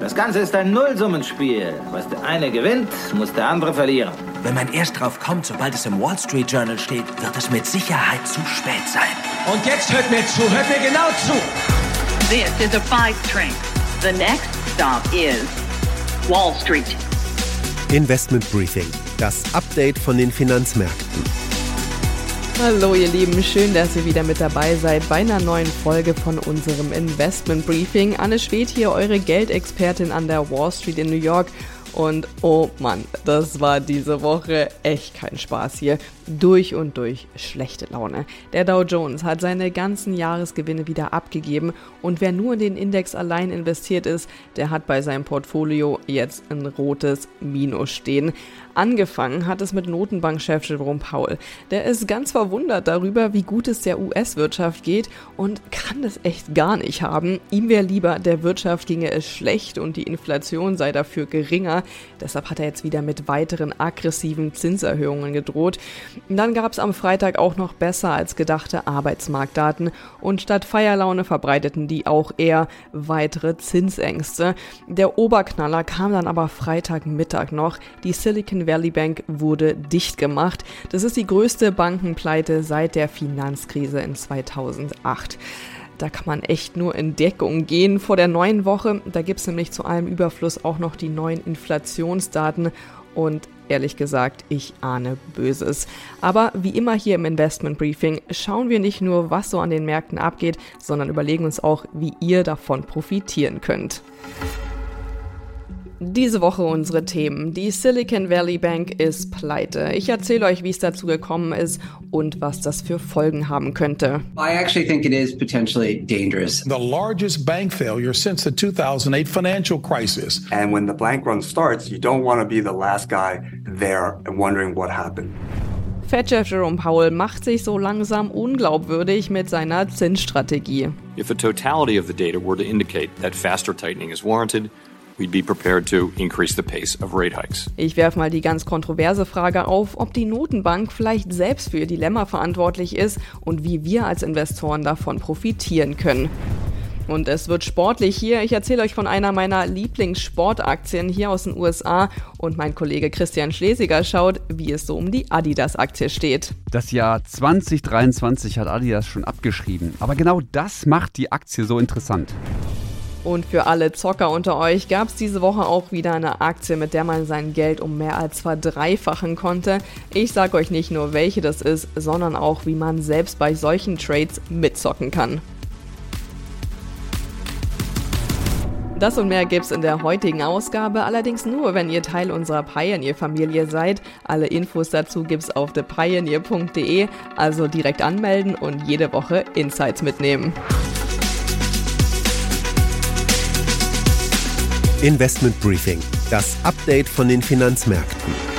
Das Ganze ist ein Nullsummenspiel. Was der eine gewinnt, muss der andere verlieren. Wenn man erst drauf kommt, sobald es im Wall Street Journal steht, wird es mit Sicherheit zu spät sein. Und jetzt hört mir zu, hört mir genau zu. This is a five train. The next stop is Wall Street. Investment Briefing, das Update von den Finanzmärkten. Hallo ihr Lieben, schön, dass ihr wieder mit dabei seid bei einer neuen Folge von unserem Investment Briefing. Anne Schwed hier, eure Geldexpertin an der Wall Street in New York. Und oh Mann, das war diese Woche echt kein Spaß hier. Durch und durch schlechte Laune. Der Dow Jones hat seine ganzen Jahresgewinne wieder abgegeben und wer nur in den Index allein investiert ist, der hat bei seinem Portfolio jetzt ein rotes Minus stehen. Angefangen hat es mit Notenbankchef Jerome Powell. Der ist ganz verwundert darüber, wie gut es der US-Wirtschaft geht und kann das echt gar nicht haben. Ihm wäre lieber, der Wirtschaft ginge es schlecht und die Inflation sei dafür geringer. Deshalb hat er jetzt wieder mit weiteren aggressiven Zinserhöhungen gedroht. Dann gab es am Freitag auch noch besser als gedachte Arbeitsmarktdaten und statt Feierlaune verbreiteten die auch eher weitere Zinsängste. Der Oberknaller kam dann aber Freitagmittag noch. Die Silicon Valley Bank wurde dicht gemacht. Das ist die größte Bankenpleite seit der Finanzkrise in 2008. Da kann man echt nur in Deckung gehen vor der neuen Woche. Da gibt es nämlich zu allem Überfluss auch noch die neuen Inflationsdaten und ehrlich gesagt, ich ahne Böses. Aber wie immer hier im Investment Briefing schauen wir nicht nur, was so an den Märkten abgeht, sondern überlegen uns auch, wie ihr davon profitieren könnt. Diese Woche unsere Themen. Die Silicon Valley Bank ist pleite. Ich erzähle euch, wie es dazu gekommen ist und was das für Folgen haben könnte. I actually think it is potentially dangerous. The largest bank failure since the 2008 financial crisis. And when the bank run starts, you don't want to be the last guy there and wondering what happened. Fed-Chef Jerome Powell macht sich so langsam unglaubwürdig mit seiner Zinsstrategie. If the totality of the data were to indicate that faster tightening is warranted, we'd be prepared to increase the pace of rate hikes. Ich werfe mal die ganz kontroverse Frage auf, ob die Notenbank vielleicht selbst für ihr Dilemma verantwortlich ist und wie wir als Investoren davon profitieren können. Und es wird sportlich hier. Ich erzähle euch von einer meiner Lieblingssportaktien hier aus den USA und mein Kollege Christian Schlesiger schaut, wie es so um die Adidas-Aktie steht. Das Jahr 2023 hat Adidas schon abgeschrieben. Aber genau das macht die Aktie so interessant. Und für alle Zocker unter euch gab es diese Woche auch wieder eine Aktie, mit der man sein Geld um mehr als verdreifachen konnte. Ich sage euch nicht nur, welche das ist, sondern auch, wie man selbst bei solchen Trades mitzocken kann. Das und mehr gibt's in der heutigen Ausgabe, allerdings nur, wenn ihr Teil unserer Pioneer-Familie seid. Alle Infos dazu gibt's auf thepioneer.de, also direkt anmelden und jede Woche Insights mitnehmen. Investment Briefing, das Update von den Finanzmärkten.